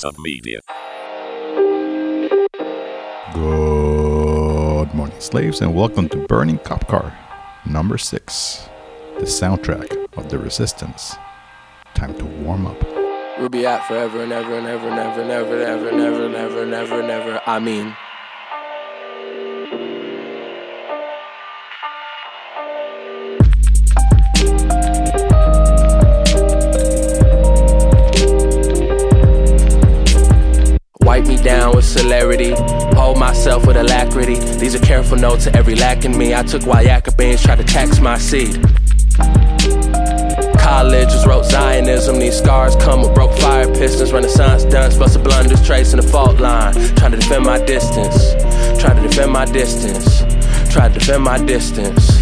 Mix of Media. Good morning, slaves, and welcome to Burning Cop Car number six, the soundtrack of the resistance. Time to warm up. We'll be out forever and ever and ever and ever and ever and ever and ever and ever and ever and ever. I mean. Down with celerity, hold myself with alacrity. These are careful notes to every lack in me. I took Wayaka beans, tried to tax my seed. College just wrote Zionism. These scars come with broke fire pistons. Renaissance dunce, busted blunders, tracing the fault line. Trying to defend my distance. Trying to defend my distance. Trying to defend my distance.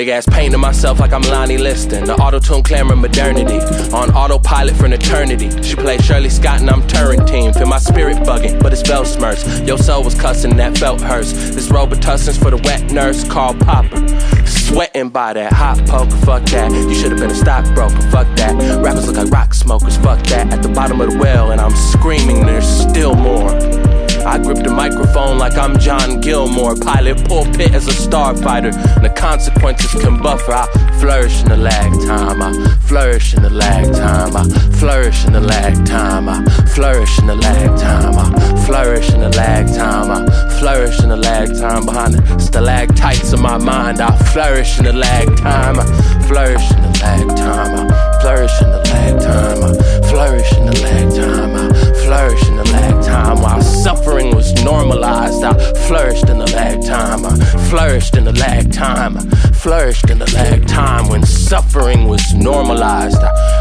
Big ass pain painting myself like I'm Lonnie Liston. The auto tune clamoring modernity. On autopilot for an eternity. She played Shirley Scott and I'm team. Feel my spirit bugging, but it's bell smurfs. Your soul was cussing, that felt hurts. This Robitussin's for the wet nurse, Karl Popper. Sweating by that hot poker, fuck that. You should have been a stockbroker, fuck that. Rappers look like rock smokers, fuck that. At the bottom of the well, and I'm screaming, there's still more. I grip the microphone like I'm John Gilmore. Pilot pulpit as a starfighter. And the consequences can buffer. I flourish in the lag time. I flourish in the lag time. I flourish in the lag time. I flourish in the lag time. I flourish in the lag time. I flourish in the lag time. Behind the stalactites of my mind, I flourish in the lag time. I flourish in the lag time. I flourish in the lag time. I flourish in the lag time. I flourish in the lag time. While suffering was normalized, I flourished in the lag time. I flourished in the lag time. I flourished in the lag time. When suffering was normalized, I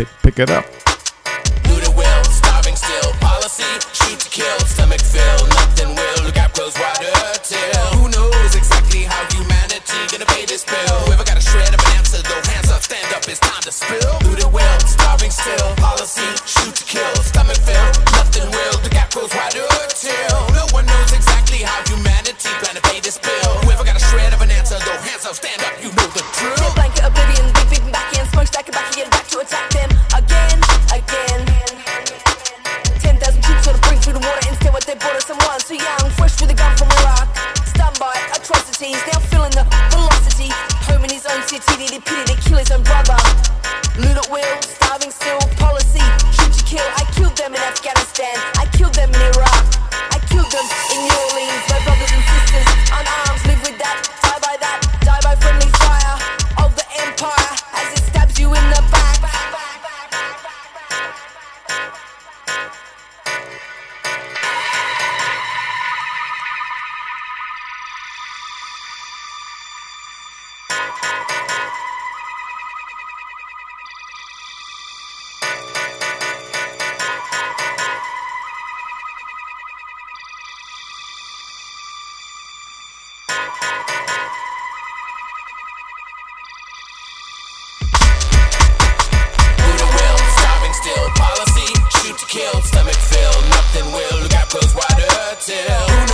Pick, pick, it up.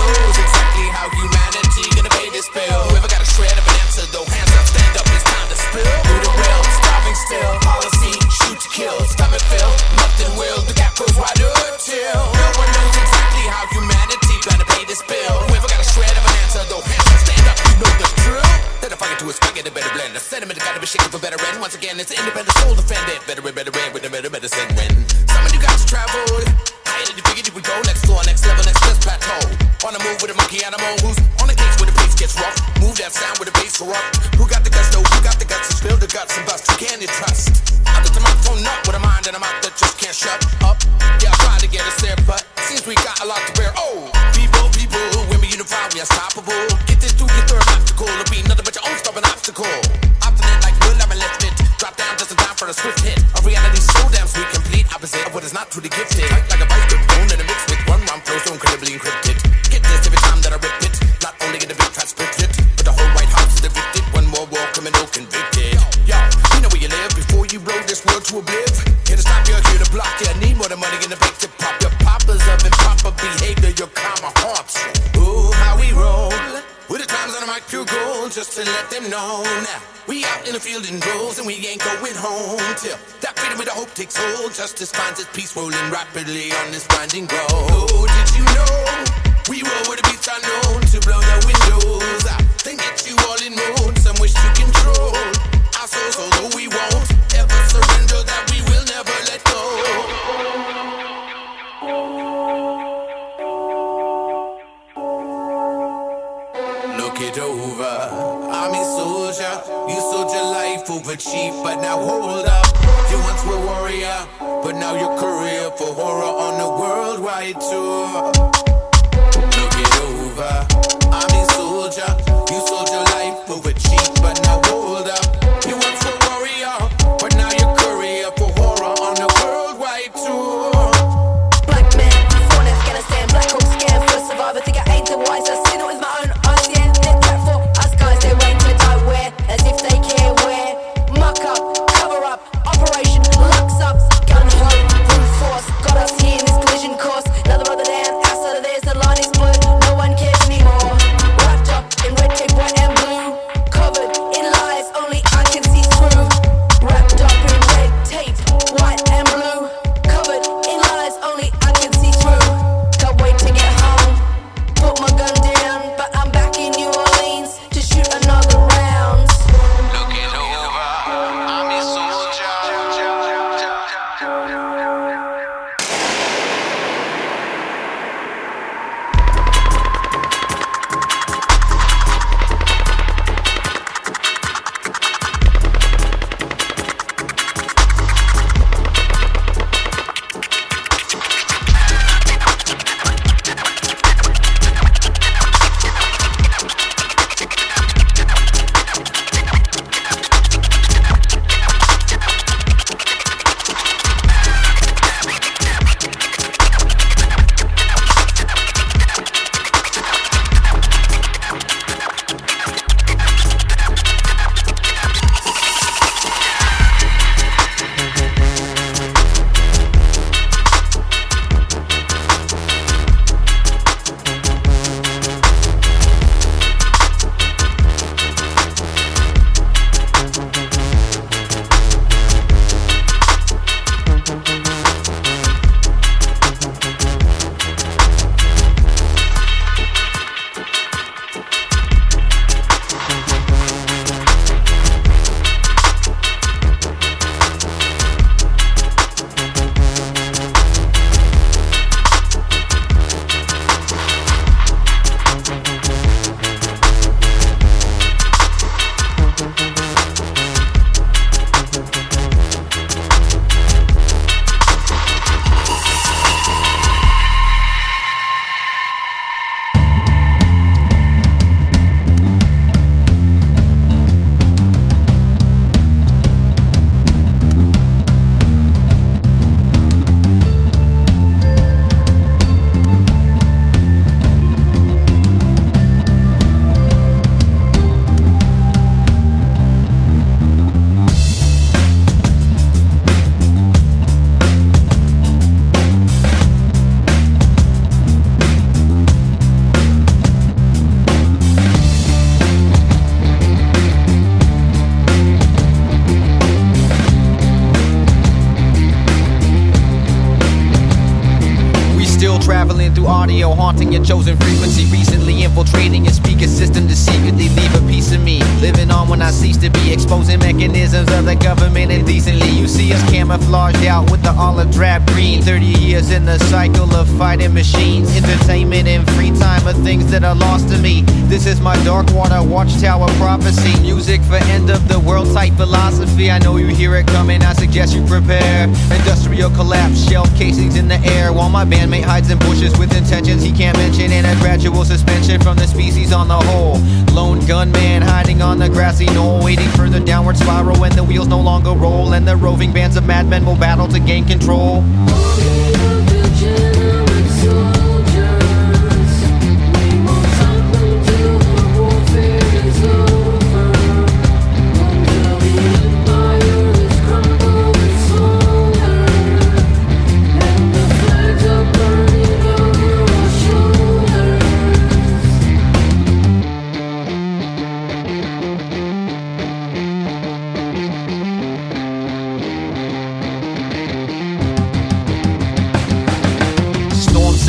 Till. Who knows exactly how humanity gonna pay this bill? Whoever got a shred of an answer, though, hands up, stand up, it's time to spill. Do the will, starving still. Policy, shoot to kill. Stomach fill, nothing will. The gap goes wider till. No one knows exactly how humanity gonna pay this bill. Whoever got a shred of an answer, though, hands up, stand up, you know the drill. Let the fire to his get a better blend. The sentiment gotta be shaken for better end. Once again, it's an independent soul defended. Better and better end with opposite of what is not truly gifted. Tight like a vice grip, bone in a mix with one rhyme flow so incredibly encrypted. Get this every time that I rip it. Not only get the big transcripted, but the whole White House is evicted. One more war criminal convicted. Yo, you know where you live before you blow this world to obliv. Here to stop you, here to block you. Need more than money in the bank to pop your poppers of improper behavior. Your karma haunts you. Ooh, how we roll. With the times on the mic, pure gold, just to let them know. Now, we out in the field in droves, and we ain't going home till that freedom with the hope takes hold. Justice finds its peace rolling rapidly on this blinding road. Oh, did you know? We roll the beats unknown to blow the windows out. Then get you all in mood, some wish to control. Our souls, although we won't ever surrender, that we will never let go. Look it over. Army soldier, you sold your life over cheap, but now hold up. You once were warrior, but now your career for horror on a worldwide tour. Look it over. Army soldier, you audio, haunting your chosen frequency. That are lost to me. This is my dark water watchtower prophecy. Music for end of the world type philosophy. I know you hear it coming, I suggest you prepare. Industrial collapse, shell casings in the air. While my bandmate hides in bushes with intentions he can't mention. And a gradual suspension from the species on the whole. Lone gunman hiding on the grassy knoll, waiting for the downward spiral when the wheels no longer roll. And the roving bands of madmen will battle to gain control.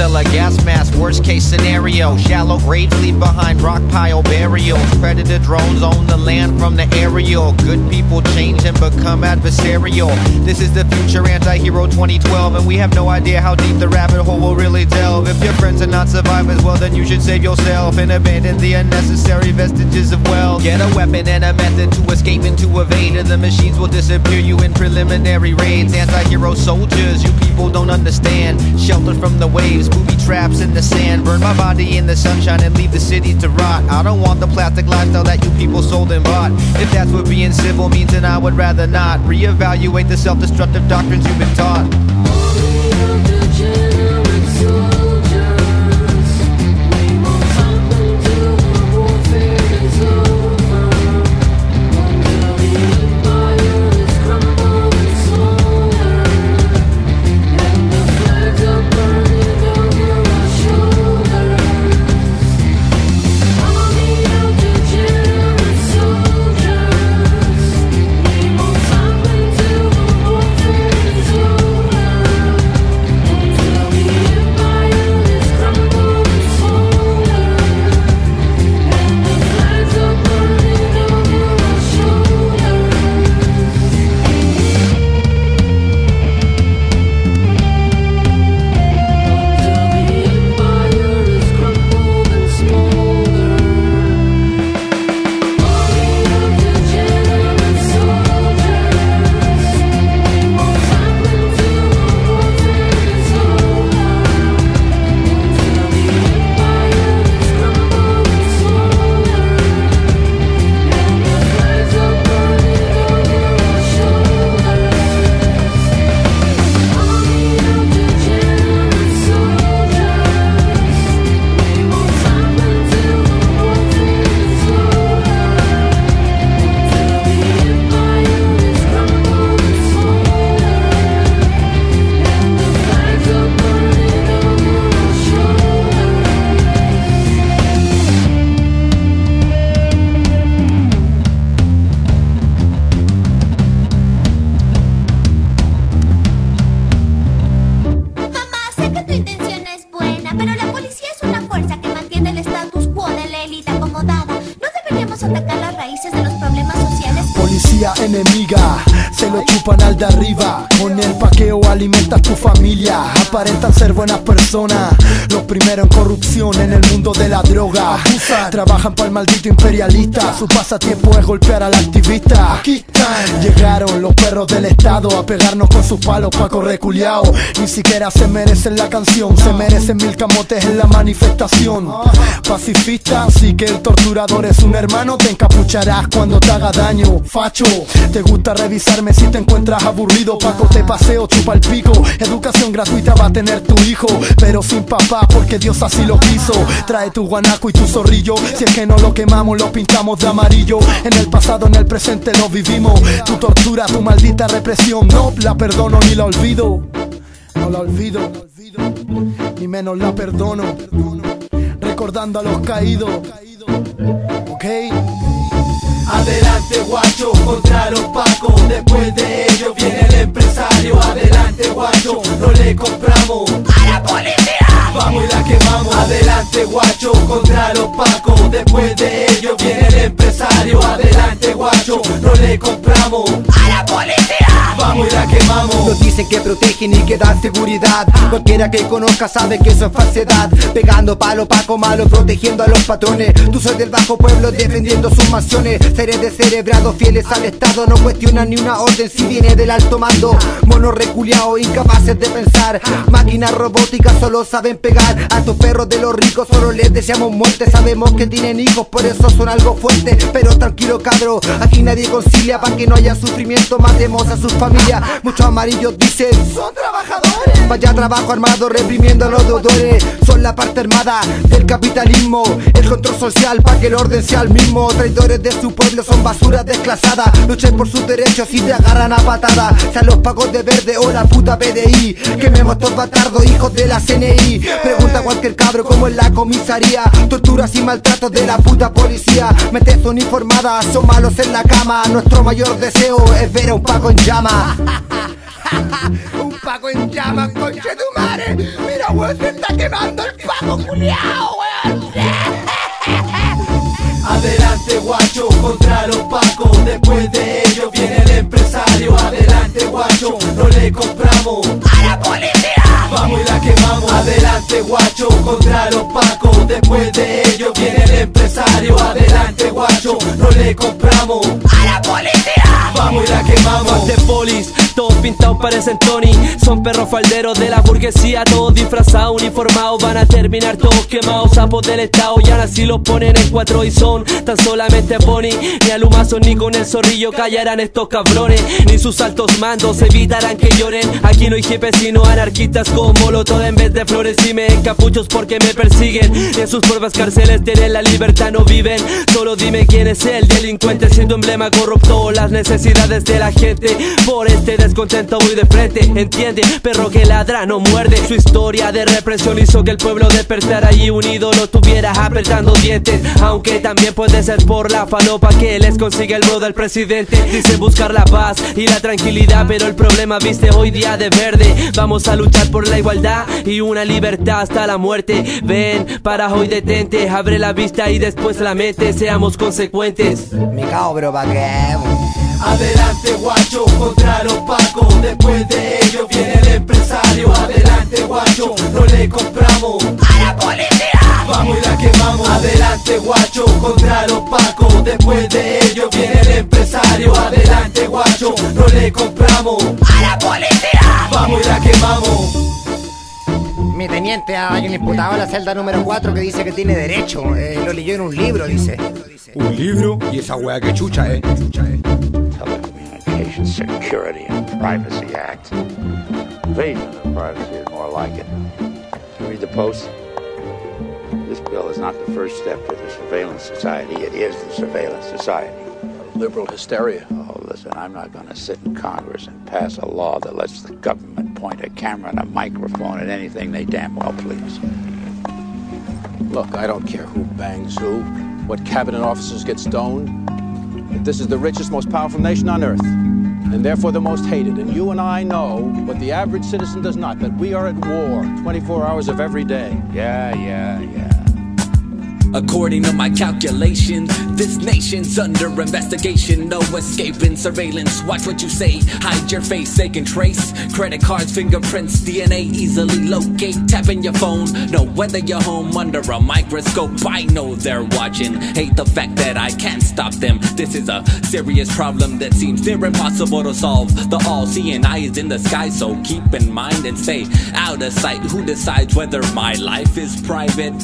Cellar, gas mask, worst case scenario. Shallow graves leave behind rock pile burials. Predator drones own the land from the aerial. Good people change and become adversarial. This is the future anti-hero 2012, and we have no idea how deep the rabbit hole will really delve. If your friends are not survivors, well then you should save yourself and abandon the unnecessary vestiges of wealth. Get a weapon and a method to escape and to evade, the machines will disappear you in preliminary raids. Anti-hero soldiers, you people don't understand. Shelter from the waves, booby traps in the sand. Burn my body in the sunshine and leave the city to rot. I don't want the plastic lifestyle that you people sold and bought. If that's what being civil means, then I would rather not. Reevaluate the self-destructive doctrines you've been taught. Aparentan ser buenas personas. Los primeros en corrupción en el mundo de la droga. Abusan, trabajan para el maldito imperialista. Su pasatiempo es golpear al activista. Aquí están, llegaron los perros del estado a pegarnos con sus palos pa' correr culiao. Ni siquiera se merecen la canción, se merecen mil camotes en la manifestación. Pacifista, así que el torturador es un hermano, te encapucharás cuando te haga daño. Facho, te gusta revisarme si te encuentras aburrido. Paco te paseo, chupa el pico. Educación gratuita va tener tu hijo, pero sin papá porque Dios así lo quiso. Trae tu guanaco y tu zorrillo. Si es que no lo quemamos, lo pintamos de amarillo. En el pasado, en el presente lo vivimos. Tu tortura, tu maldita represión, no la perdono ni la olvido. No la olvido, ni menos la perdono. Recordando a los caídos, ok. Adelante guacho, contra los pacos Después de ellos viene el empresario Adelante guacho, no le Adelante guacho contra los pacos. Después de ello viene el empresario. Adelante guacho, no le compramos. ¡A la policía! Vamos quemamos Nos dicen que protegen y que dan seguridad. Cualquiera que conozca sabe que eso es falsedad. Pegando palo, paco malo, protegiendo a los patrones. Tú soy del bajo pueblo defendiendo sus mansiones. Seres descerebrados fieles al Estado No cuestionan ni una orden si viene del alto mando. Monos reculeados, incapaces de pensar. Máquinas robóticas solo saben pegar. A tus perros de los ricos solo les deseamos muerte. Sabemos que tienen hijos, por eso son algo fuerte. Pero tranquilo cabro, aquí nadie concilia Para que no haya sufrimiento, matemos a sus familias Muchos amarillos dicen, son trabajadores Vaya trabajo armado reprimiendo a los deudores. Son la parte armada del capitalismo. El control social para que el orden sea el mismo. Traidores de su pueblo son basuras desclasadas Luchen por sus derechos y te agarran a patada Sean los pagos de verde o la puta PDI Quememos estos batardos hijos de la CNI Pregunta a cualquier cabro como en la comisaría. Torturas y maltratos de la puta policía. Metes uniformadas, son malos en la cama. Nuestro mayor deseo es ver a un paco en llama un paco en llamas, conche tu madre. Mira, weón, se está quemando el paco culiao, weón. Adelante guacho contra los pacos Después de ello viene el empresario Adelante guacho, no le compramos ¡A la policía! Vamos y la quemamos. Adelante guacho contra los pacos. Después de ello viene el empresario. Adelante guacho, no le compramos. ¡A la policía! Vamos y la quemamos. De polis, todos pintados parecen Tony. Son perros falderos de la burguesía. Todos disfrazados, uniformados Van a terminar todos quemados. Sapos del estado y ahora sí los ponen en cuatro y son Tan solamente pony Ni alumazo ni con el zorrillo callarán estos cabrones. Ni sus altos mandos evitarán que lloren. Aquí no hay jefes sino anarquistas con molotov en vez de flores Y me encapuchos porque me persiguen. En sus propias cárceles tienen la libertad no viven. Solo dime quién es el delincuente Sin tu emblema corrupto. Las necesidades de la gente Por este descontento voy de frente Entiende, perro que ladra no muerde. Su historia de represión hizo que el pueblo despertara y unido lo tuviera apretando dientes. Aunque también puede ser por la falopa que les consigue el bro del presidente. Dice buscar la paz y la tranquilidad Pero el problema viste hoy día de verde. Vamos a luchar por la igualdad y una libertad hasta la muerte. Ven, para hoy detente, abre la vista y después la mente. Seamos consecuentes. Me cago, bro, pa' que. Adelante guacho contra los pacos Después de ello viene el empresario. Adelante guacho, no le compramos. ¡A la policía! Vamos y la quemamos. Adelante guacho contra los pacos Después de ello viene el empresario. Adelante guacho, no le compramos. ¡A la policía! Y la quemamos Mi teniente, hay un imputado en la celda número 4 que dice que tiene derecho. Eh, lo leyó en un libro, dice. Un libro y esa wea que chucha, eh. Telecommunications Security and Privacy Act. Invasion of privacy is more like it. Read the Post. This bill is not the first step to the surveillance society, it is the surveillance society. Liberal hysteria. Oh, listen, I'm not going to sit in Congress and pass a law that lets the government point a camera and a microphone at anything they damn well please. Look, I don't care who bangs who, what cabinet officers get stoned. But this is the richest, most powerful nation on earth, and therefore the most hated. And you and I know what the average citizen does not that we are at war 24 hours of every day. Yeah, yeah, yeah. According to my calculations, this nation's under investigation. No escaping surveillance. Watch what you say. Hide your face, they can trace. Credit cards, fingerprints, DNA easily locate. Tapping your phone. Know whether you're home under a microscope. I know they're watching. Hate the fact that I can't stop them. This is a serious problem that seems near impossible to solve. The all seeing eye is in the sky, so keep in mind and stay out of sight. Who decides whether my life is private?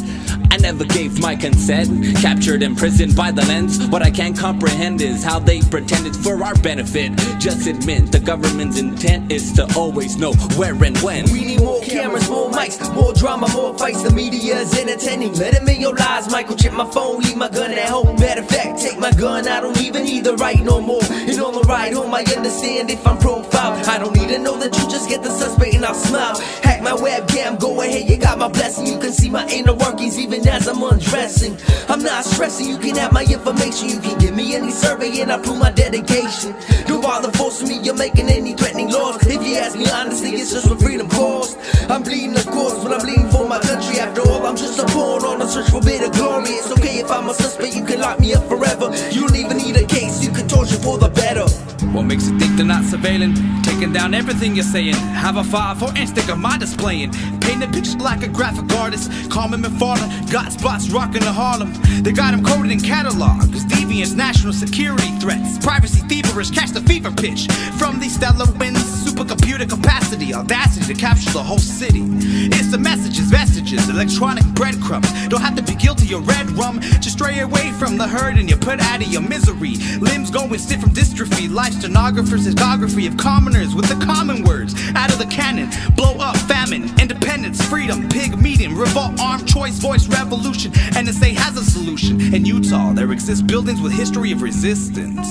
Never gave my consent. Captured, imprisoned by the lens. What I can't comprehend is how they pretend it's for our benefit. Just admit the government's intent is to always know where and when. We need more cameras, more mics, more drama, more fights. The media's entertaining. Let them in your lies. Microchip my phone, leave my gun at home. Matter of fact, take my gun. I don't even need the right no more. And on the ride home, I understand if I'm profiled. I don't need to know that you just get the suspect and I'll smile. Hack my webcam, go ahead, you got my blessing. You can see my inner workings even as I'm undressing. I'm not stressing, you can have my information. You can give me any survey and I prove my dedication. Don't bother forcing me, you're making any threatening laws. If you ask me honestly, it's just for freedom cause. I'm bleeding, of course, but I'm bleeding for my country. After all, I'm just a pawn on the search for better glory. It's okay if I'm a suspect, you can lock me up forever. You don't even need a case, you can torture for the better. What makes you think they're not surveilling? Taking down everything you're saying. Have a 5 for of my displaying. Paint a picture like a graphic artist. Carmen McFarlane got spots rocking to Harlem. They got him coded in catalogs. Deviants, national security threats. Privacy thieveries, catch the fever pitch. From these stellar winds, supercomputer capacity, audacity to capture the whole city. It's the messages, vestiges, electronic breadcrumbs. Don't have to be guilty of red rum. Just stray away from the herd and you're put out of your misery. Limbs going stiff from dystrophy. Life stenographer's discography of commoners with the common words out of the canon. Blow up, famine, independence, freedom, pig meeting, revolt, armed choice, voice, revolution. NSA has a solution. In Utah, there exist buildings with history of resistance.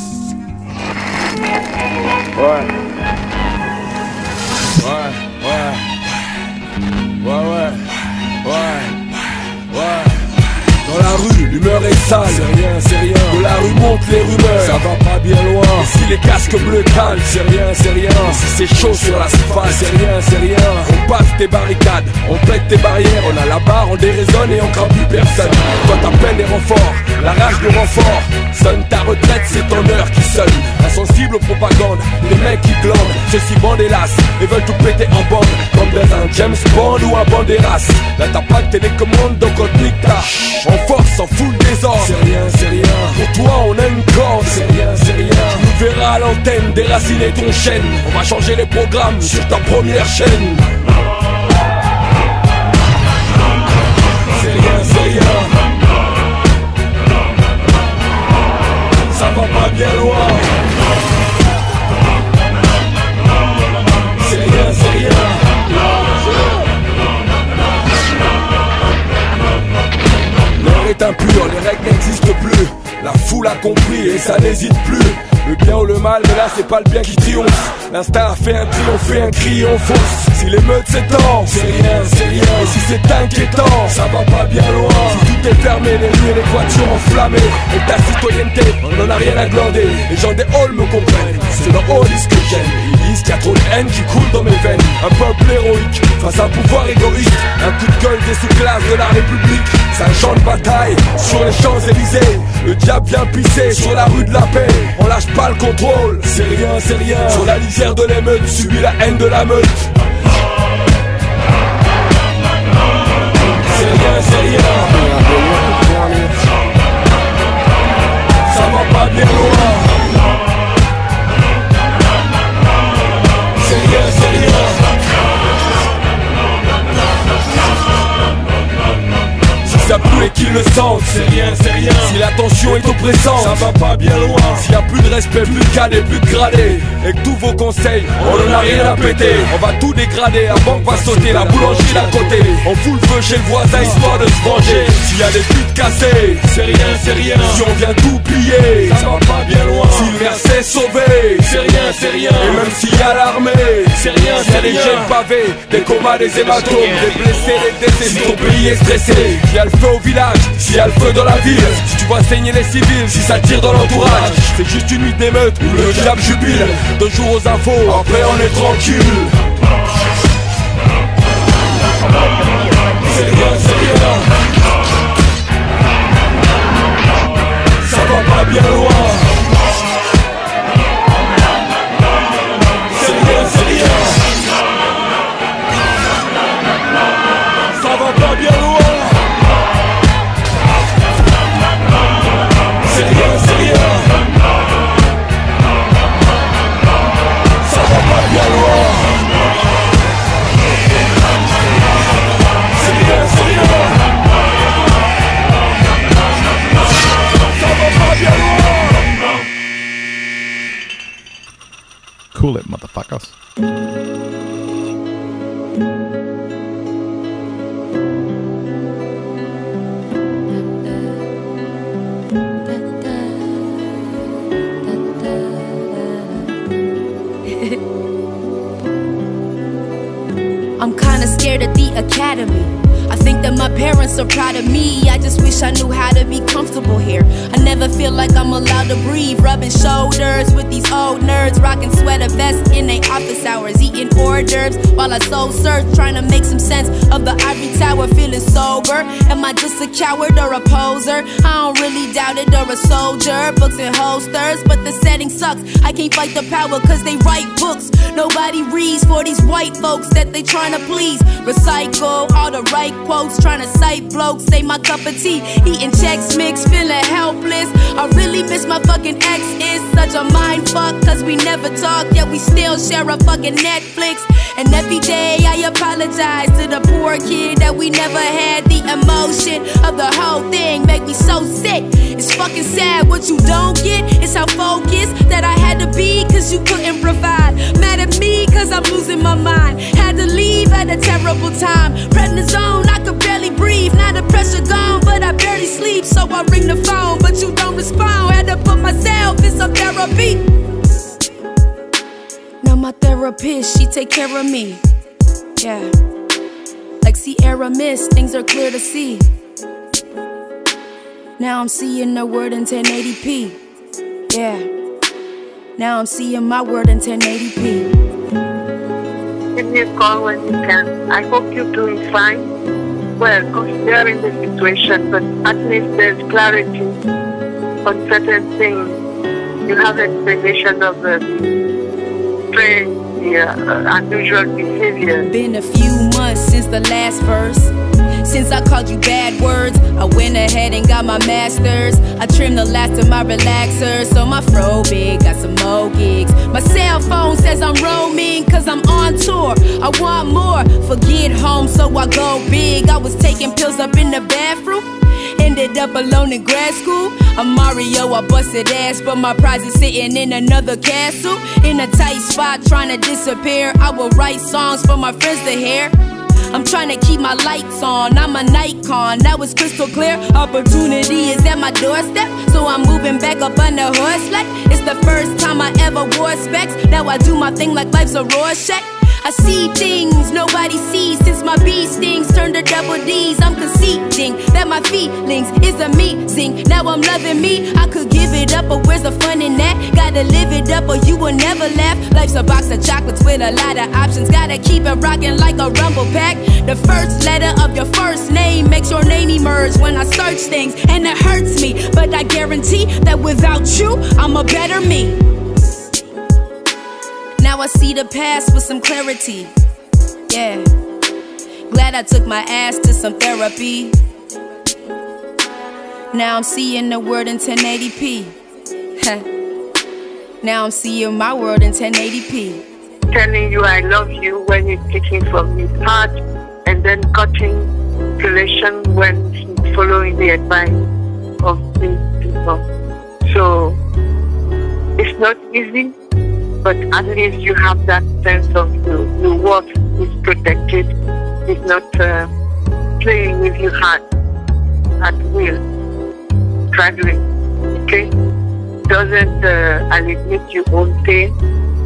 Ouais. Ouais, ouais. Ouais, ouais. Ouais. Ouais. Dans la rue, l'humeur est sale, c'est rien, c'est rien. De la rue montent les rumeurs, ça va pas bien loin. Et si les casques bleus calent, c'est rien, c'est rien. Si c'est chaud sur l'asphalte, c'est rien, c'est rien. On passe tes barricades, on pète tes barrières, on a la barre, on déraisonne et on craint plus personne. Toi t'appelles les renforts, la rage de renfort. Sonne ta retraite, c'est ton heure qui sonne. Insensible aux propagandes, des mecs qui glandent. Ceux-ci bandent hélas et veulent tout péter en bande. Comme dans un James Bond ou un Banderas. Là t'as pas de télécommande, donc on te nique ta. Force, en fout le désordre. C'est rien, c'est rien. Pour toi, on a une corde. C'est rien, c'est rien. Tu nous verras à l'antenne déraciner ton chaîne. On va changer les programmes sur ta première chaîne. Est impur, les règles n'existent plus. La foule a compris et ça n'hésite plus. Le bien ou le mal, mais là c'est pas le bien qui triomphe. L'instinct a fait un triomphe et un cri on fonce. Si l'émeute s'étend, c'est rien, c'est rien. C'est inquiétant, ça va pas bien loin. Si tout est fermé, les rues et les voitures enflammées. Et ta citoyenneté, on en a rien à glander. Les gens des halls me comprennent, c'est leur ce que j'aime. Ils disent qu'il y a trop de haine qui coule dans mes veines. Un peuple héroïque, face à un pouvoir égoïste. Un coup de gueule des sous-classes de la République. C'est un champ de bataille sur les Champs-Élysées. Le diable vient pisser sur la rue de la paix. On lâche pas le contrôle, c'est rien, c'est rien. Sur la lisière de l'émeute, subit la haine de la meute. Rien, c'est rien. Ça va pas bien loin. C'est rien, c'est rien. Si ça et qu'ils le sentent, c'est rien, c'est rien. Si la tension est oppressante, ça va pas bien loin. S'il y a plus de respect, plus de cadets, plus de gradés, et que tous vos conseils, on en a rien à péter. On va tout dégrader avant que va sauter la boulangerie d'à côté. On fout le feu chez le voisin histoire de se venger. S'il y a des putes cassées, c'est rien, c'est rien. Si on vient tout piller, ça va pas bien loin. Si le maire s'est sauvé, c'est rien, c'est rien. Et même s'il y a l'armée, c'est rien, c'est les jets pavés, des comas, des hématomes, des blessés, des décès. Ton pays est stressé, y a le feu au s'il y a le feu dans la ville, si tu vois saigner les civils, si ça tire dans l'entourage, c'est juste une nuit d'émeute où le diable jubile. Deux jours aux infos, après on est tranquille. C'est rien, c'est rien. Ça va pas bien loin. Soul search, trying to make some sense of the ivory tower. Feeling sober. Am I just a coward or a poser? I don't really doubt it or a soldier. Books and holsters, but the setting sucks. I can't fight the power cause they write books. Nobody reads for these white folks that they trying to please. Recycle all the right quotes, trying to cite blokes. Say my cup of tea, eating checks mix, feeling helpless. I really miss my fucking ex. Is such a mind fuck, cause we never talk, yet we still share a fucking Netflix. And every day I apologize to the poor kid that we never had. The emotion of the whole thing make me so sick. It's fucking sad what you don't get. It's how focused that I had to be, cause you couldn't provide. Mad at me, cause I'm losing my mind. Had to leave at a terrible time. Prednisone, I could barely breathe. Now the pressure gone, but I barely sleep. So I ring the phone, but you don't respond. Had to put myself in some therapy. My therapist, she take care of me. Yeah. Like Sierra Mist, things are clear to see. Now I'm seeing the word in 1080p. Yeah. Now I'm seeing my word in 1080p. Give me a call when you can. I hope you're doing fine. Well, considering the situation, but at least there's clarity on certain things. You have explanation of the strange, the uh, unusual behavior. Been a few months since the last verse. Since I called you bad words, I went ahead and got my masters. I trimmed the last of my relaxers, so my fro big, got some more gigs. My cell phone says I'm roaming, cause I'm on tour. I want more, forget home, so I go big. I was taking pills up in the bathroom. Ended up alone in grad school. I'm Mario, I busted ass, but my prize is sitting in another castle. In a tight spot, trying to disappear. I will write songs for my friends to hear. I'm trying to keep my lights on. I'm a Nikon, now it's crystal clear. Opportunity is at my doorstep, so I'm moving back up on the horse like it's the first time I ever wore specs. Now I do my thing like life's a Rorschach. I see things nobody sees since my bee stings turned to double D's. I'm conceding that my feelings is amazing. Now I'm loving me. I could give it up, but where's the fun in that? Gotta live it up, or you will never laugh. Life's a box of chocolates with a lot of options. Gotta keep it rocking like a rumble pack. The first letter of your first name makes your name emerge when I search things, and it hurts me. But I guarantee that without you, I'm a better me. Now I see the past with some clarity. Yeah. Glad I took my ass to some therapy. Now I'm seeing the world in 1080p. now I'm seeing my world in 1080p. Telling you I love you when you're taking from his heart and then cutting relation when following the advice of these people. So it's not easy, but at least you have that sense of you, your worth is protected. He's not uh, playing with your heart at will, struggling. Okay? Doesn't uh, alleviate your own pain,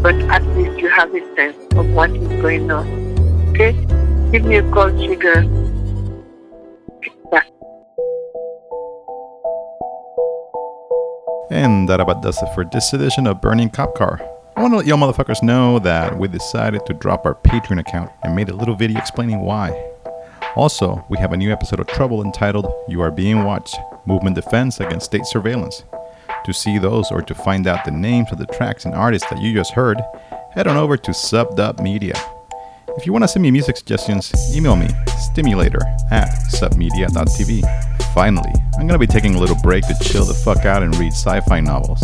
but at least you have a sense of what is going on. Okay? Give me a call, Sugar. And that about does it for this edition of Burning Cop Car. I want to let y'all motherfuckers know that we decided to drop our Patreon account and made a little video explaining why. Also, we have a new episode of Trouble entitled You Are Being Watched Movement Defense Against State Surveillance. To see those or to find out the names of the tracks and artists that you just heard, head on over to subMedia. If you want to send me music suggestions, email me stimulator at submedia.tv. Finally, I'm gonna be taking a little break to chill the fuck out and read sci fi novels.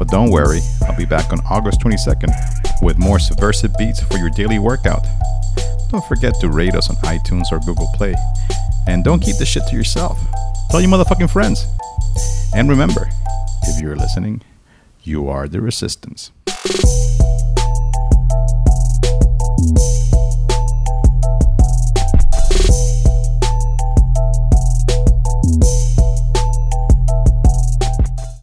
But don't worry, I'll be back on August 22nd with more subversive beats for your daily workout. Don't forget to rate us on iTunes or Google Play. And don't keep this shit to yourself. Tell your motherfucking friends. And remember, if you're listening, you are the resistance.